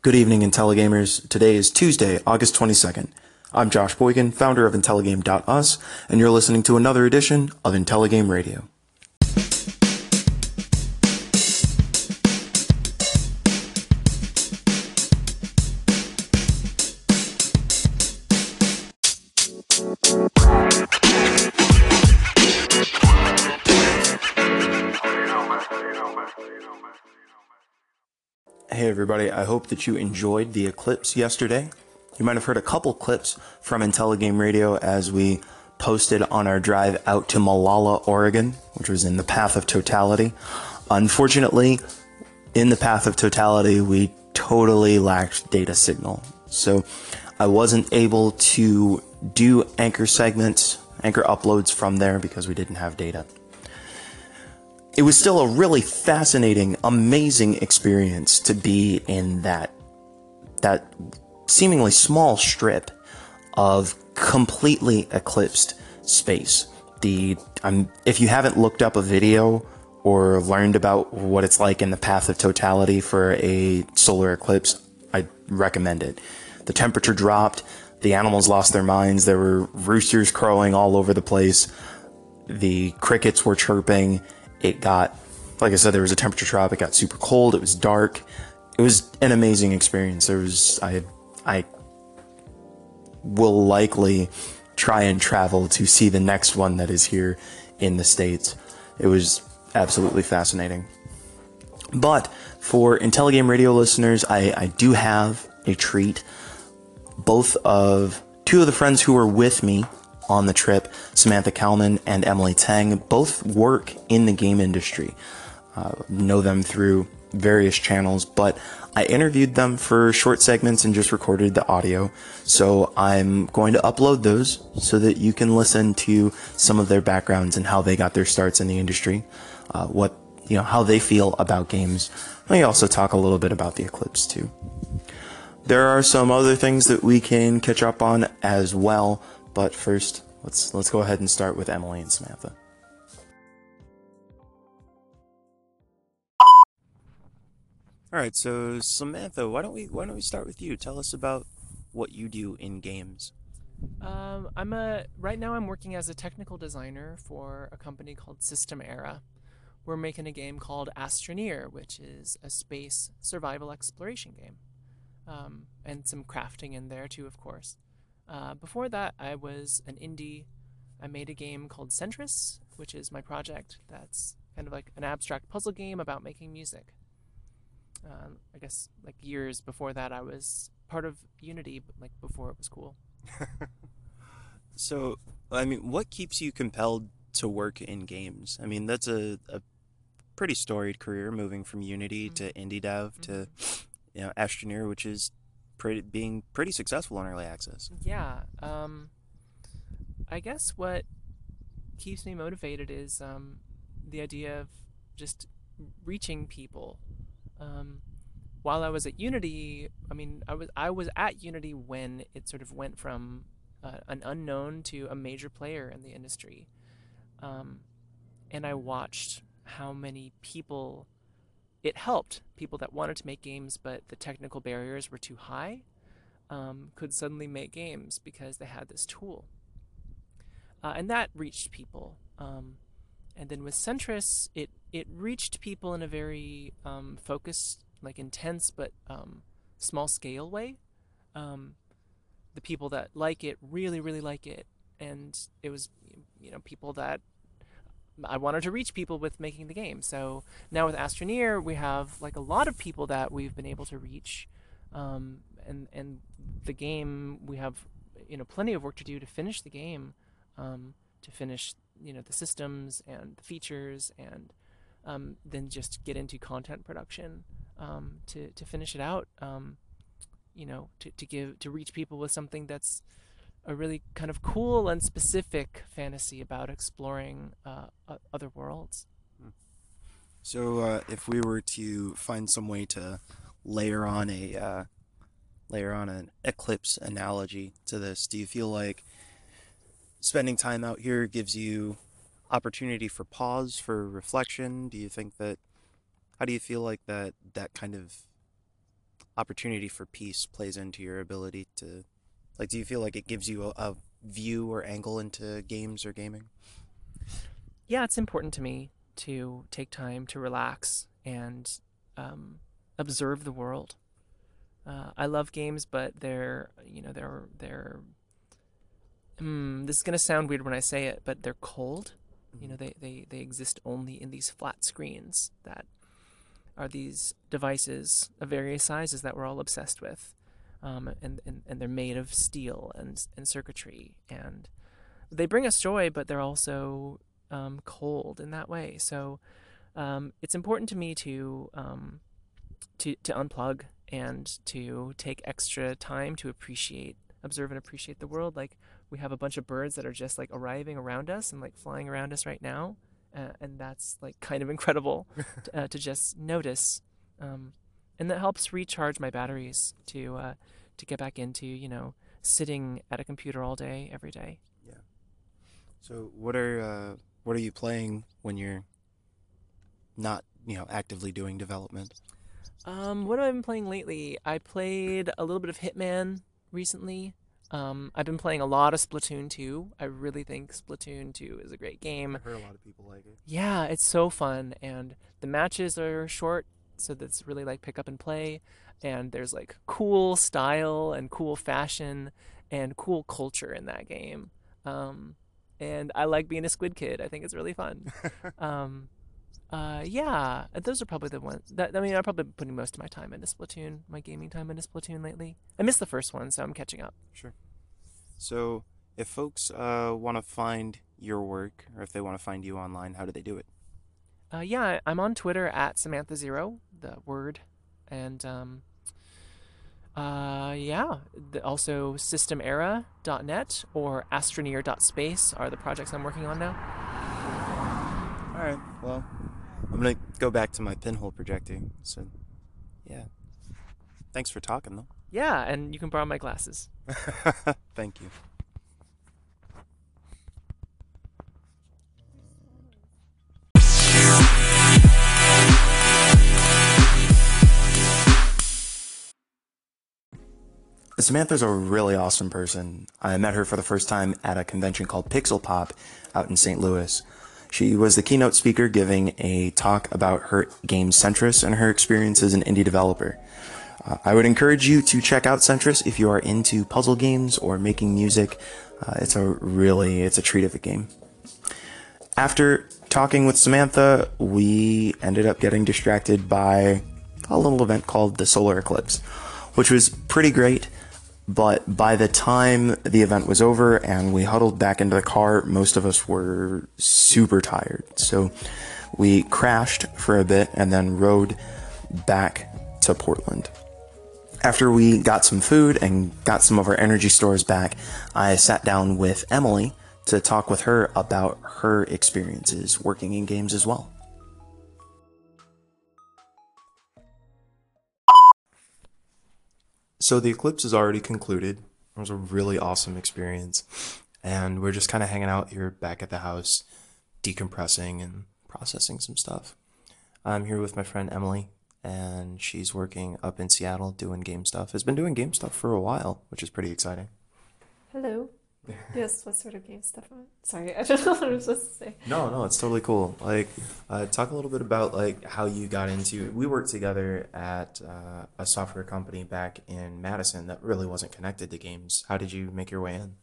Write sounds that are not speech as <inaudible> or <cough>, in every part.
Good evening, IntelliGamers. Today is Tuesday, August 22nd. I'm Josh Boykin, founder of IntelliGame.us, and you're listening to another edition of IntelliGame Radio. Everybody, I hope that you enjoyed the eclipse yesterday. You might have heard a couple clips from IntelliGame Radio as we posted on our drive out to Molalla, Oregon, which was in the path of totality. Unfortunately, in the path of totality, we totally lacked data signal. So I wasn't able to do anchor segments, anchor uploads from there because we didn't have data it was still a really fascinating, amazing experience to be in that that seemingly small strip of completely eclipsed space. The um, if you haven't looked up a video or learned about what it's like in the path of totality for a solar eclipse, I recommend it. The temperature dropped, the animals lost their minds, there were roosters crowing all over the place, the crickets were chirping it got, like I said, there was a temperature drop. It got super cold. It was dark. It was an amazing experience. There was, I, I will likely try and travel to see the next one that is here in the States. It was absolutely fascinating. But for IntelliGame Radio listeners, I, I do have a treat. Both of two of the friends who were with me on the trip, Samantha Kalman and Emily Tang, both work in the game industry. Uh, know them through various channels, but I interviewed them for short segments and just recorded the audio. So I'm going to upload those so that you can listen to some of their backgrounds and how they got their starts in the industry, uh, what you know, how they feel about games. We also talk a little bit about the Eclipse too. There are some other things that we can catch up on as well, but first, let's let's go ahead and start with Emily and Samantha. All right, so Samantha, why don't we why don't we start with you? Tell us about what you do in games. Um, I'm a right now. I'm working as a technical designer for a company called System Era. We're making a game called Astroneer, which is a space survival exploration game, um, and some crafting in there too, of course. Uh, before that, I was an indie. I made a game called Sentris, which is my project. That's kind of like an abstract puzzle game about making music. Um, I guess like years before that, I was part of Unity, like before it was cool. <laughs> so, I mean, what keeps you compelled to work in games? I mean, that's a, a pretty storied career, moving from Unity mm-hmm. to indie dev mm-hmm. to you know Astroneer, which is pretty being pretty successful in early access. Yeah. Um, I guess what keeps me motivated is um, the idea of just reaching people. Um, while I was at Unity, I mean, I was I was at Unity when it sort of went from uh, an unknown to a major player in the industry, um, and I watched how many people it helped. People that wanted to make games but the technical barriers were too high um, could suddenly make games because they had this tool. Uh, and that reached people um, and then with Sentris it it reached people in a very um, focused like intense but um, small scale way. Um, the people that like it really really like it and it was you know people that I wanted to reach people with making the game. So now with Astroneer, we have like a lot of people that we've been able to reach, um, and and the game we have you know plenty of work to do to finish the game, um, to finish you know the systems and the features, and um, then just get into content production um, to to finish it out. Um, you know, to to give to reach people with something that's a really kind of cool and specific fantasy about exploring uh, other worlds. Hmm. So, uh, if we were to find some way to layer on a uh, layer on an eclipse analogy to this, do you feel like spending time out here gives you opportunity for pause, for reflection? Do you think that? How do you feel like that that kind of opportunity for peace plays into your ability to, like, do you feel like it gives you a, a view or angle into games or gaming? Yeah, it's important to me to take time to relax and um, observe the world. Uh, I love games, but they're you know they're they're. Mm, this is gonna sound weird when I say it, but they're cold. You know, they, they, they exist only in these flat screens that are these devices of various sizes that we're all obsessed with. Um, and, and, and they're made of steel and, and circuitry. And they bring us joy, but they're also um, cold in that way. So um, it's important to me to, um, to, to unplug and to take extra time to appreciate, observe and appreciate the world. Like we have a bunch of birds that are just like arriving around us and like flying around us right now. Uh, and that's like kind of <laughs> incredible to, <laughs> uh, to just notice. Um, and that helps recharge my batteries to uh, to get back into you know sitting at a computer all day every day. Yeah. So what are uh, what are you playing when you're not you know actively doing development? Um, what have I been playing lately? I played a little bit of Hitman recently. Um, I've been playing a lot of Splatoon 2. I really think Splatoon 2 is a great game. I've heard a lot of people like it. Yeah, it's so fun, and the matches are short, so that's really like pick up and play. And there's like cool style and cool fashion and cool culture in that game. Um, and I like being a squid kid. I think it's really fun. <laughs> um, uh, yeah, those are probably the ones. That I mean, I'm probably putting most of my time into Splatoon, my gaming time into Splatoon lately. I missed the first one, so I'm catching up. Sure. So, if folks uh, want to find your work, or if they want to find you online, how do they do it? Uh, yeah, I'm on Twitter at Samantha Zero, the word, and um, uh, yeah, the, also SystemEra.net or Astroneer.space are the projects I'm working on now. All right. Well, I'm gonna go back to my pinhole projector. So, yeah. Thanks for talking, though. Yeah, and you can borrow my glasses. <laughs> Thank you. Samantha's a really awesome person. I met her for the first time at a convention called Pixel Pop out in St. Louis. She was the keynote speaker giving a talk about her game Sentris and her experience as an indie developer. Uh, I would encourage you to check out Sentris if you are into puzzle games or making music. Uh, it's a really, it's a treat of a game. After talking with Samantha, we ended up getting distracted by a little event called the Solar Eclipse, which was pretty great. But by the time the event was over and we huddled back into the car, most of us were super tired. So we crashed for a bit and then rode back to Portland. After we got some food and got some of our energy stores back, I sat down with Emily to talk with her about her experiences working in games as well. So the eclipse is already concluded. It was a really awesome experience. And we're just kind of hanging out here back at the house, decompressing and processing some stuff. I'm here with my friend Emily, and she's working up in Seattle doing game stuff. Has been doing game stuff for a while, which is pretty exciting. Hello. <laughs> Yes, what sort of game stuff? I- Sorry, <laughs> I don't know what I'm supposed to say. No, no, it's totally cool. Like, uh, talk a little bit about like how you got into. We worked together at uh, a software company back in Madison that really wasn't connected to games. How did you make your way in?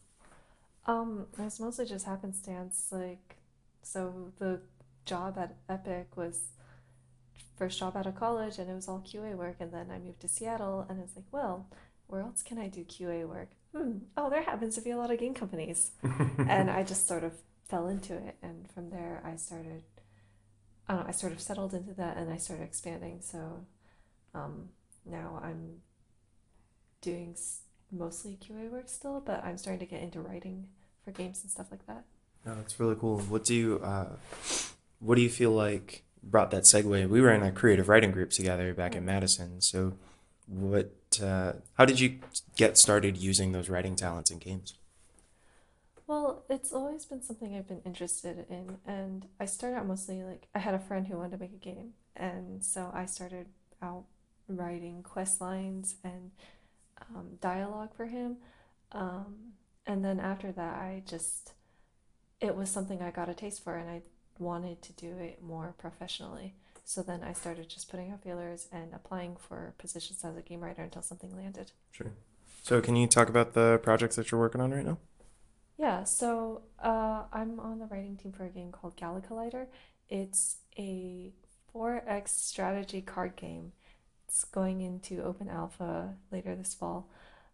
Um, it was mostly just happenstance. Like, so the job at Epic was first job out of college, and it was all QA work. And then I moved to Seattle, and it's like, well, where else can I do QA work? Hmm. Oh, there happens to be a lot of game companies, <laughs> and I just sort of fell into it. And from there, I started. I don't know, I sort of settled into that, and I started expanding. So, um, now I'm doing mostly QA work still, but I'm starting to get into writing for games and stuff like that. No, that's really cool. What do you uh, what do you feel like brought that segue? We were in a creative writing group together back in Madison. So, what uh, how did you get started using those writing talents in games? Well, it's always been something I've been interested in, and I started out mostly like I had a friend who wanted to make a game, and so I started out writing quest lines and um, dialogue for him. Um, and then after that, I just, it was something I got a taste for and I wanted to do it more professionally. So then I started just putting out feelers and applying for positions as a game writer until something landed. Sure. So, can you talk about the projects that you're working on right now? Yeah, so uh, I'm on the writing team for a game called Gala Collider. It's a 4X strategy card game. It's going into open alpha later this fall.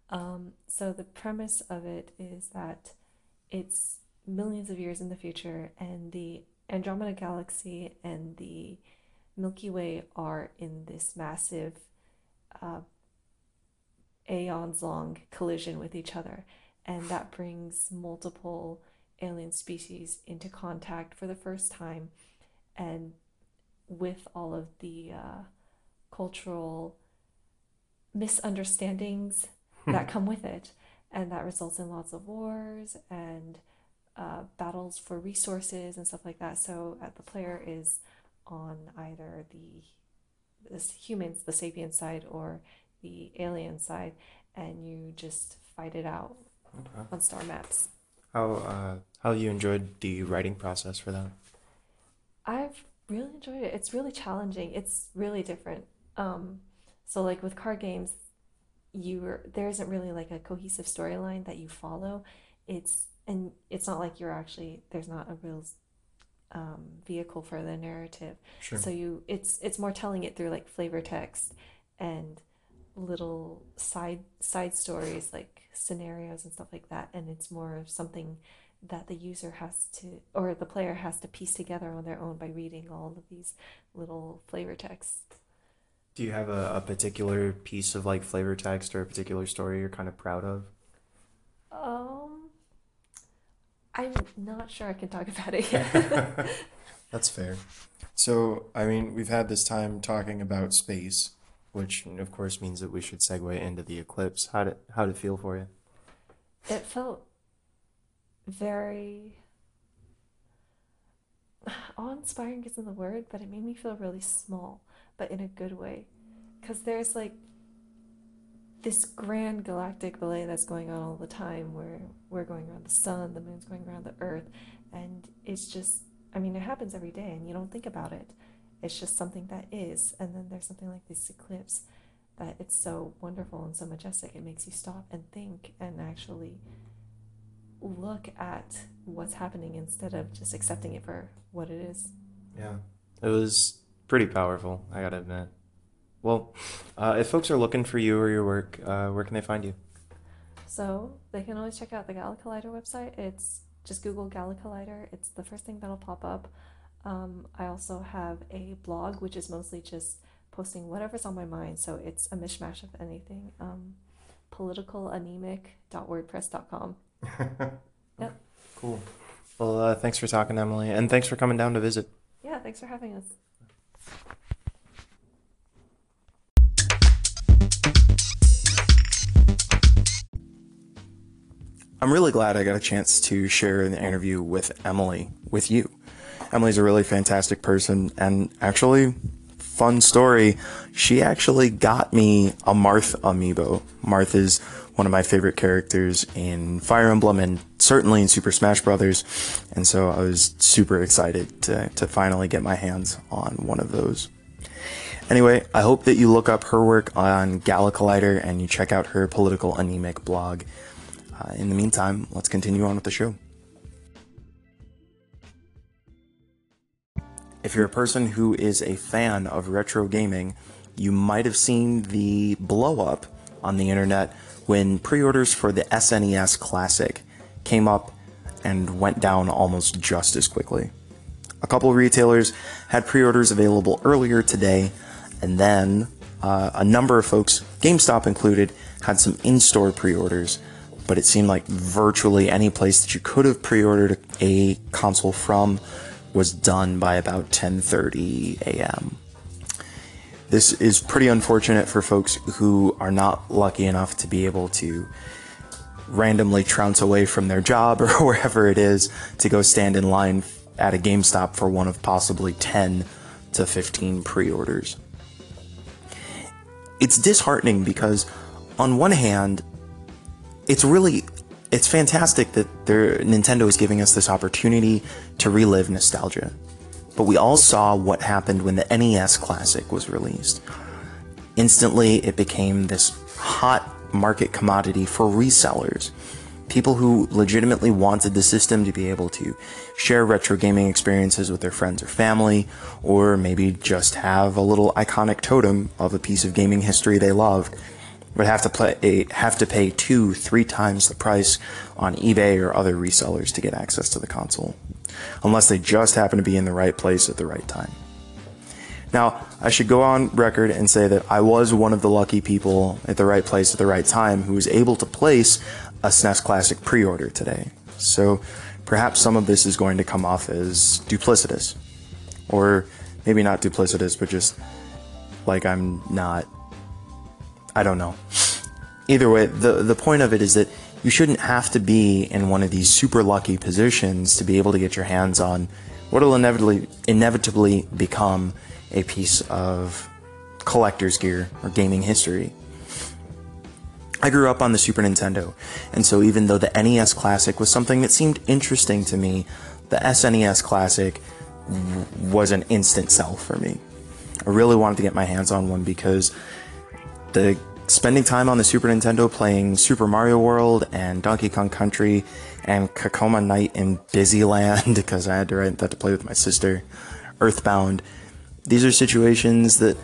Um, so the premise of it is that it's millions of years in the future, and the Andromeda Galaxy and the Milky Way are in this massive, uh, aeons long collision with each other. And that brings multiple alien species into contact for the first time. And with all of the uh, cultural misunderstandings that come with it. And that results in lots of wars and uh, battles for resources and stuff like that. So uh, the player is on either the this humans, the sapien side, or the alien side, and you just fight it out Okay. on star maps. How uh, how you enjoyed the writing process for that? I've really enjoyed it. It's really challenging. It's really different. Um, so like with card games, you're there isn't really like a cohesive storyline that you follow. It's and it's not like you're actually there's not a real um, vehicle for the narrative. Sure. So you it's it's more telling it through like flavor text and little side side stories like scenarios and stuff like that. And it's more of something that the user has to or the player has to piece together on their own by reading all of these little flavor texts. Do you have a, a particular piece of like flavor text or a particular story you're kind of proud of? Um, I'm not sure I can talk about it yet. <laughs> <laughs> That's fair. So, I mean, we've had this time talking about space, which of course means that we should segue into the eclipse. How did how did it feel for you? It felt very awe-inspiring isn't the word, but it made me feel really small, but in a good way. Because there's like this grand galactic ballet that's going on all the time where we're going around the sun, the moon's going around the earth, and it's just, I mean, it happens every day and you don't think about it. It's just something that is. And then there's something like this eclipse that it's so wonderful and so majestic. It makes you stop and think and actually look at what's happening instead of just accepting it for what it is. Yeah. It was pretty powerful, I gotta admit. Well, uh, if folks are looking for you or your work, uh, where can they find you? So they can always check out the Gala Collider website. It's just Google Gala Collider. It's the first thing that'll pop up. Um, I also have a blog, which is mostly just posting whatever's on my mind. So it's a mishmash of anything. Um, politicalanemic.wordpress.com. <laughs> Yep. Cool. Well, uh, thanks for talking, Emily, and thanks for coming down to visit. Yeah, thanks for having us. I'm really glad I got a chance to share an interview with Emily with you. Emily's a really fantastic person and actually fun story. She actually got me a Marth amiibo. Marth is one of my favorite characters in Fire Emblem and certainly in Super Smash Brothers. And so I was super excited to, to finally get my hands on one of those. Anyway, I hope that you look up her work on Gala Collider and you check out her political anemic blog. Uh, in the meantime, let's continue on with the show. If you're a person who is a fan of retro gaming, you might have seen the blow up on the internet when pre orders for the SNES Classic came up and went down almost just as quickly. A couple retailers had pre orders available earlier today, and then uh, a number of folks, GameStop included, had some in store pre orders but it seemed like virtually any place that you could have pre-ordered a console from was done by about 10:30 a.m. This is pretty unfortunate for folks who are not lucky enough to be able to randomly trounce away from their job <laughs> or wherever it is to go stand in line at a GameStop for one of possibly 10 to 15 pre-orders. it's disheartening because on one hand, it's really it's fantastic that Nintendo is giving us this opportunity to relive nostalgia. But we all saw what happened when the NES Classic was released. Instantly, it became this hot market commodity for resellers. People who legitimately wanted the system to be able to share retro gaming experiences with their friends or family, or maybe just have a little iconic totem of a piece of gaming history they loved would have to play eh, have to pay two, three times the price on eBay or other resellers to get access to the console, unless they just happen to be in the right place at the right time. Now, I should go on record and say that I was one of the lucky people at the right place at the right time who was able to place a SNES Classic pre-order today. So perhaps some of this is going to come off as duplicitous, or maybe not duplicitous, but just like I'm not I don't know. Either way, the the point of it is that you shouldn't have to be in one of these super lucky positions to be able to get your hands on what will inevitably inevitably become a piece of collector's gear or gaming history. I grew up on the Super Nintendo, and so even though the NES Classic was something that seemed interesting to me, the SNES Classic was an instant sell for me. I really wanted to get my hands on one because the spending time on the Super Nintendo playing Super Mario World and Donkey Kong Country and Cacoma Knight in Bizyland because <laughs> I had to rent that to play with my sister, Earthbound. These are situations that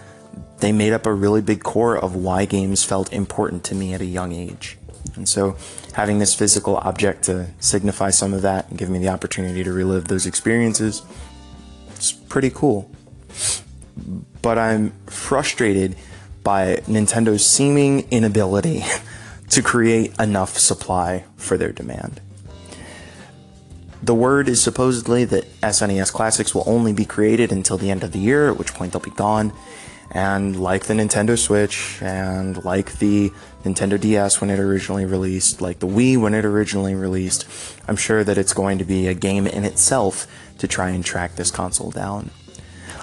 they made up a really big core of why games felt important to me at a young age. And so having this physical object to signify some of that and give me the opportunity to relive those experiences, it's pretty cool. But I'm frustrated by Nintendo's seeming inability <laughs> to create enough supply for their demand. The word is supposedly that SNES Classics will only be created until the end of the year, at which point they'll be gone. And like the Nintendo Switch, and like the Nintendo DS when it originally released, like the Wii when it originally released, I'm sure that it's going to be a game in itself to try and track this console down.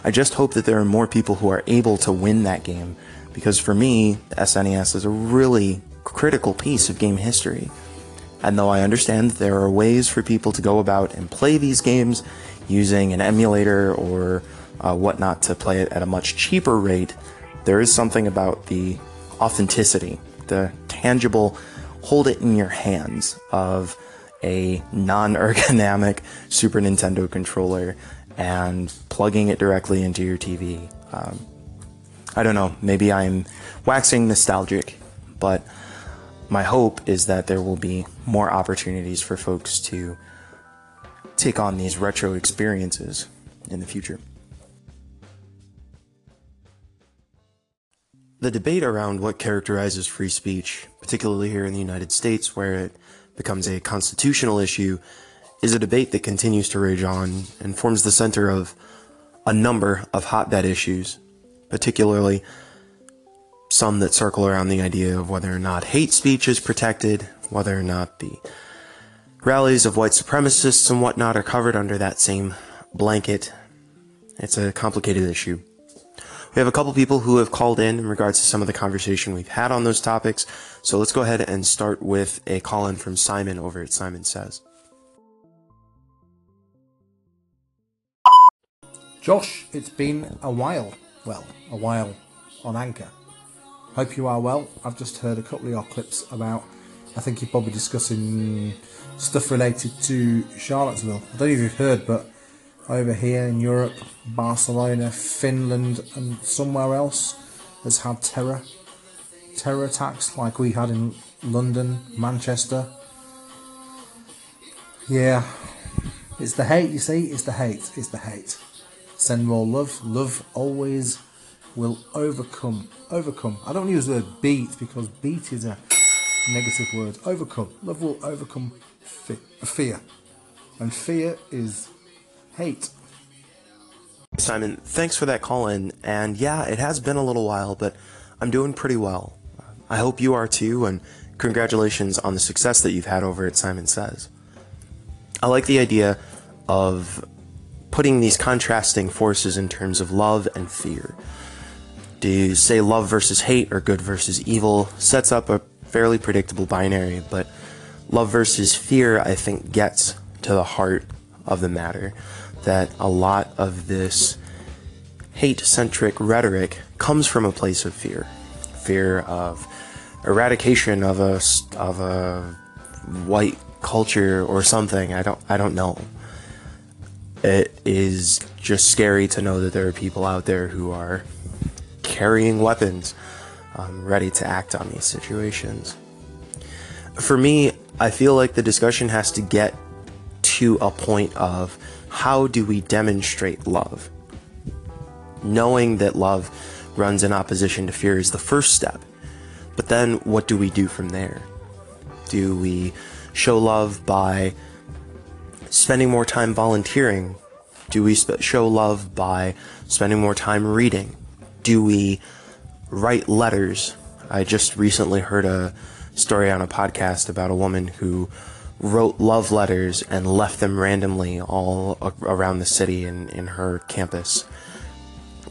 I just hope that there are more people who are able to win that game because for me, the SNES is a really critical piece of game history. And though I understand there are ways for people to go about and play these games using an emulator or uh, whatnot to play it at a much cheaper rate, there is something about the authenticity, the tangible, hold it in your hands of a non ergonomic Super Nintendo controller and plugging it directly into your TV. Um, I don't know, maybe I'm waxing nostalgic, but my hope is that there will be more opportunities for folks to take on these retro experiences in the future. The debate around what characterizes free speech, particularly here in the United States where it becomes a constitutional issue, is a debate that continues to rage on and forms the center of a number of hotbed issues particularly some that circle around the idea of whether or not hate speech is protected, whether or not the rallies of white supremacists and whatnot are covered under that same blanket. It's a complicated issue. We have a couple people who have called in in regards to some of the conversation we've had on those topics, so let's go ahead and start with a call in from Simon over at Simon Says. Josh, it's been a while well, a while on Anchor. Hope you are well. I've just heard a couple of your clips about, I think you're probably discussing stuff related to Charlottesville. I don't know if you've heard, but over here in Europe, Barcelona, Finland, and somewhere else has had terror. Terror attacks like we had in London, Manchester. Yeah, it's the hate, you see, it's the hate, it's the hate. Send more love. Love always will overcome. Overcome. I don't use the word beat because beat is a negative word. Overcome. Love will overcome fear. And fear is hate. Simon, thanks for that call in. And yeah, it has been a little while, but I'm doing pretty well. I hope you are too, and congratulations on the success that you've had over at Simon Says. I like the idea of putting these contrasting forces in terms of love and fear. Do you say love versus hate or good versus evil sets up a fairly predictable binary, but love versus fear, I think, gets to the heart of the matter. That a lot of this hate centric rhetoric comes from a place of fear fear of eradication of a, of a white culture or something. I don't, I don't know. It is just scary to know that there are people out there who are carrying weapons, um, ready to act on these situations. For me, I feel like the discussion has to get to a point of how do we demonstrate love? Knowing that love runs in opposition to fear is the first step. But then what do we do from there? Do we show love by spending more time volunteering? Do we show love by spending more time reading? Do we write letters? I just recently heard a story on a podcast about a woman who wrote love letters and left them randomly all around the city and in her campus.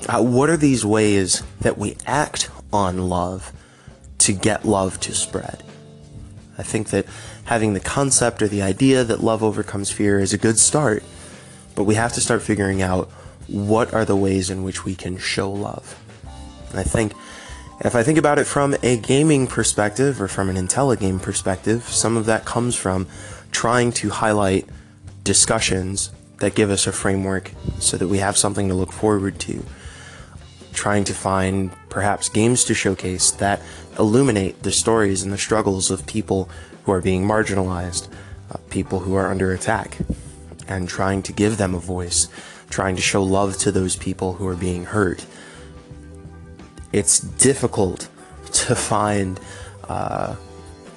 Uh, what are these ways that we act on love to get love to spread? I think that having the concept or the idea that love overcomes fear is a good start, but we have to start figuring out what are the ways in which we can show love. And I think if I think about it from a gaming perspective or from an IntelliGame perspective, some of that comes from trying to highlight discussions that give us a framework so that we have something to look forward to. Trying to find perhaps games to showcase that illuminate the stories and the struggles of people who are being marginalized, uh, people who are under attack, and trying to give them a voice, trying to show love to those people who are being hurt. It's difficult to find uh,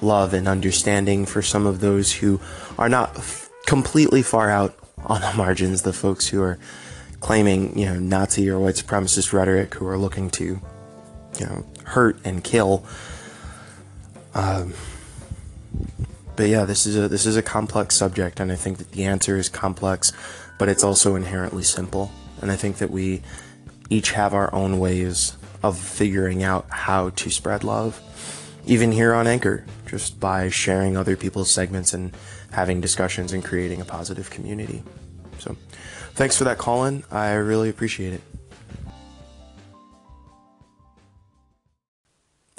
love and understanding for some of those who are not f- completely far out on the margins, the folks who are claiming, you know, Nazi or white supremacist rhetoric, who are looking to, you know, hurt and kill. Um, but yeah, this is a this is a complex subject, and I think that the answer is complex, but it's also inherently simple. And I think that we each have our own ways of figuring out how to spread love, even here on Anchor, just by sharing other people's segments and having discussions and creating a positive community. So, thanks for that, call in. I really appreciate it.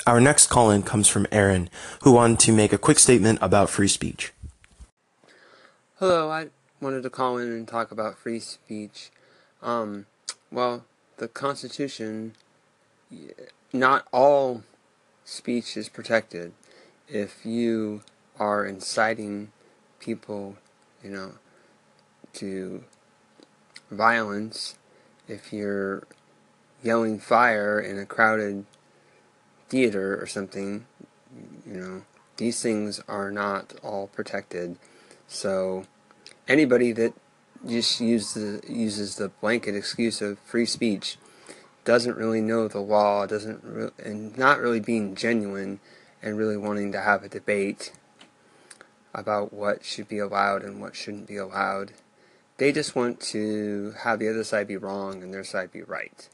Our next call in comes from Aaron, who wanted to make a quick statement about free speech. Hello, I wanted to call in and talk about free speech. Um, well, the Constitution, not all speech is protected. If you are inciting people, you know, to violence, if you're yelling fire in a crowded theater or something, you know, these things are not all protected. So anybody that just use the, uses the blanket excuse of free speech doesn't really know the law, doesn't re- and not really being genuine and really wanting to have a debate about what should be allowed and what shouldn't be allowed. They just want to have the other side be wrong and their side be right.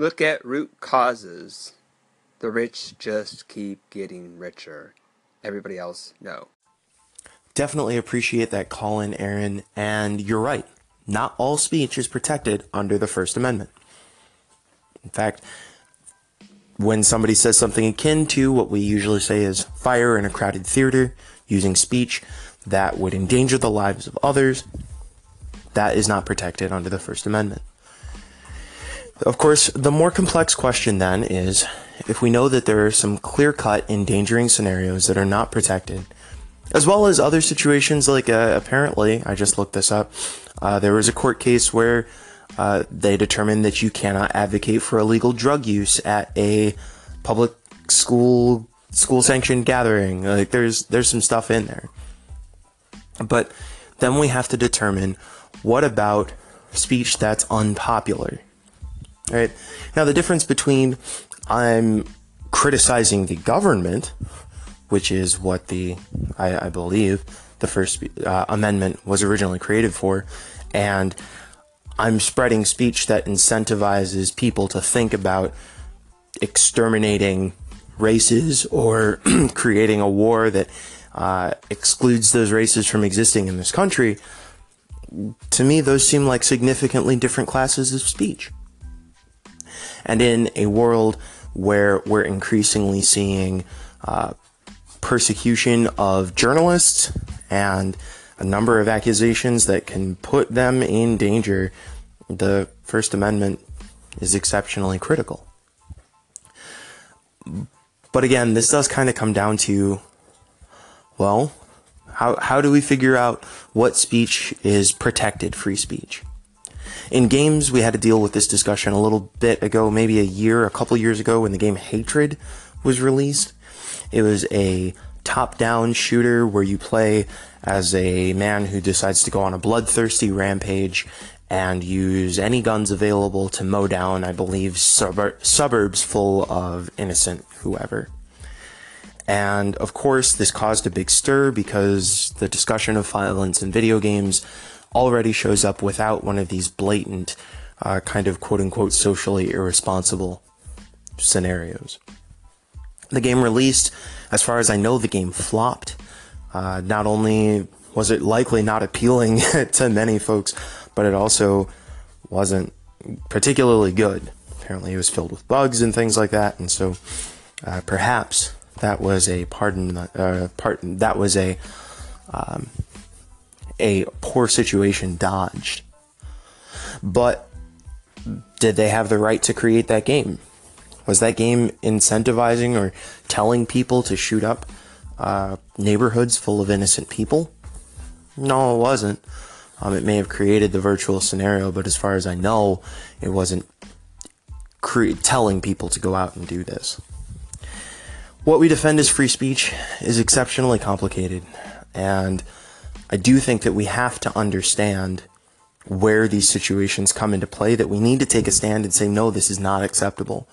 Look at root causes. The rich just keep getting richer. Everybody else, no. Definitely appreciate that call in, Aaron. And you're right. Not all speech is protected under the First Amendment. In fact, when somebody says something akin to what we usually say is fire in a crowded theater using speech that would endanger the lives of others, that is not protected under the First Amendment. Of course, the more complex question then is if we know that there are some clear cut endangering scenarios that are not protected, as well as other situations like uh, apparently, I just looked this up, uh, there was a court case where uh, they determined that you cannot advocate for illegal drug use at a public school school sanctioned gathering. Like there's there's some stuff in there. But then we have to determine what about speech that's unpopular Right? Now, the difference between I'm criticizing the government, which is what the, I, I believe, the First uh, Amendment was originally created for, and I'm spreading speech that incentivizes people to think about exterminating races or <clears throat> creating a war that uh, excludes those races from existing in this country, to me, those seem like significantly different classes of speech. And in a world where we're increasingly seeing uh, persecution of journalists and a number of accusations that can put them in danger, the First Amendment is exceptionally critical. But again, this does kind of come down to well, how, how do we figure out what speech is protected free speech? In games, we had to deal with this discussion a little bit ago, maybe a year, a couple years ago, when the game Hatred was released. It was a top down shooter where you play as a man who decides to go on a bloodthirsty rampage and use any guns available to mow down, I believe, suburb- suburbs full of innocent whoever. And of course, this caused a big stir because the discussion of violence in video games already shows up without one of these blatant, uh, kind of quote unquote socially irresponsible scenarios. The game released, as far as I know, the game flopped. Uh, not only was it likely not appealing <laughs> to many folks, but it also wasn't particularly good. Apparently, it was filled with bugs and things like that, and so uh, perhaps that was a pardon uh, part that was a um, a poor situation dodged. But did they have the right to create that game? Was that game incentivizing or telling people to shoot up uh, neighborhoods full of innocent people? No, it wasn't. Um, it may have created the virtual scenario, but as far as I know, it wasn't cre- telling people to go out and do this. What we defend as free speech is exceptionally complicated, and I do think that we have to understand where these situations come into play, that we need to take a stand and say, no, this is not acceptable.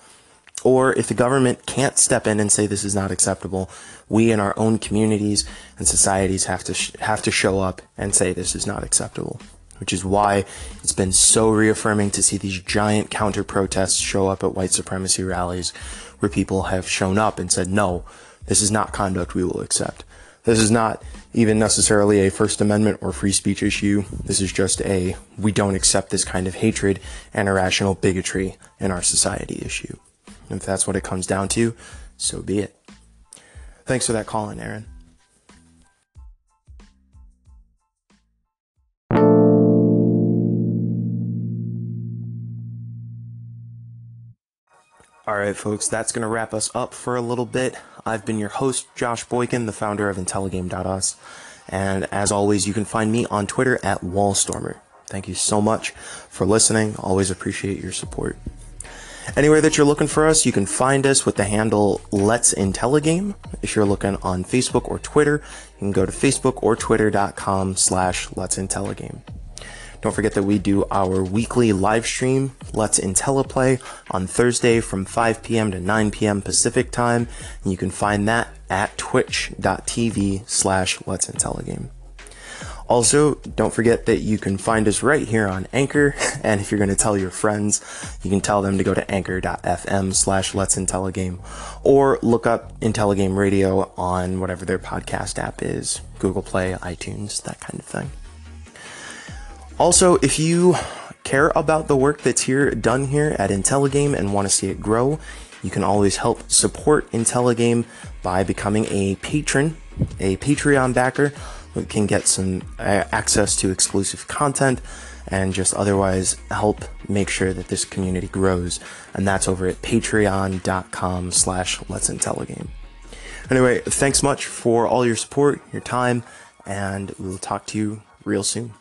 Or if the government can't step in and say this is not acceptable, we in our own communities and societies have to sh- have to show up and say this is not acceptable. Which is why it's been so reaffirming to see these giant counter protests show up at white supremacy rallies where people have shown up and said, no, this is not conduct we will accept. This is not even necessarily a First Amendment or free speech issue. This is just a we don't accept this kind of hatred and irrational bigotry in our society issue. If that's what it comes down to, so be it. Thanks for that call in, Aaron. All right, folks, that's going to wrap us up for a little bit. I've been your host, Josh Boykin, the founder of Intelligame.us. And as always, you can find me on Twitter at Wallstormer. Thank you so much for listening. Always appreciate your support. Anywhere that you're looking for us, you can find us with the handle Let's Intelligame. If you're looking on Facebook or Twitter, you can go to Facebook or Twitter.com slash Let's Intelligame. Don't forget that we do our weekly live stream, Let's IntelliPlay, on Thursday from 5 p.m. to 9 p.m. Pacific time. And you can find that at twitch.tv slash Let's IntelliGame. Also, don't forget that you can find us right here on Anchor. <laughs> And if you're going to tell your friends, you can tell them to go to anchor.fm slash Let's IntelliGame or look up IntelliGame Radio on whatever their podcast app is Google Play, iTunes, that kind of thing. Also, if you care about the work that's here done here at Intelligame and want to see it grow, you can always help support Intelligame by becoming a patron, a Patreon backer. We can get some uh, access to exclusive content and just otherwise help make sure that this community grows. And that's over at patreon.com slash let's intelligame. Anyway, thanks much for all your support, your time, and we'll talk to you real soon.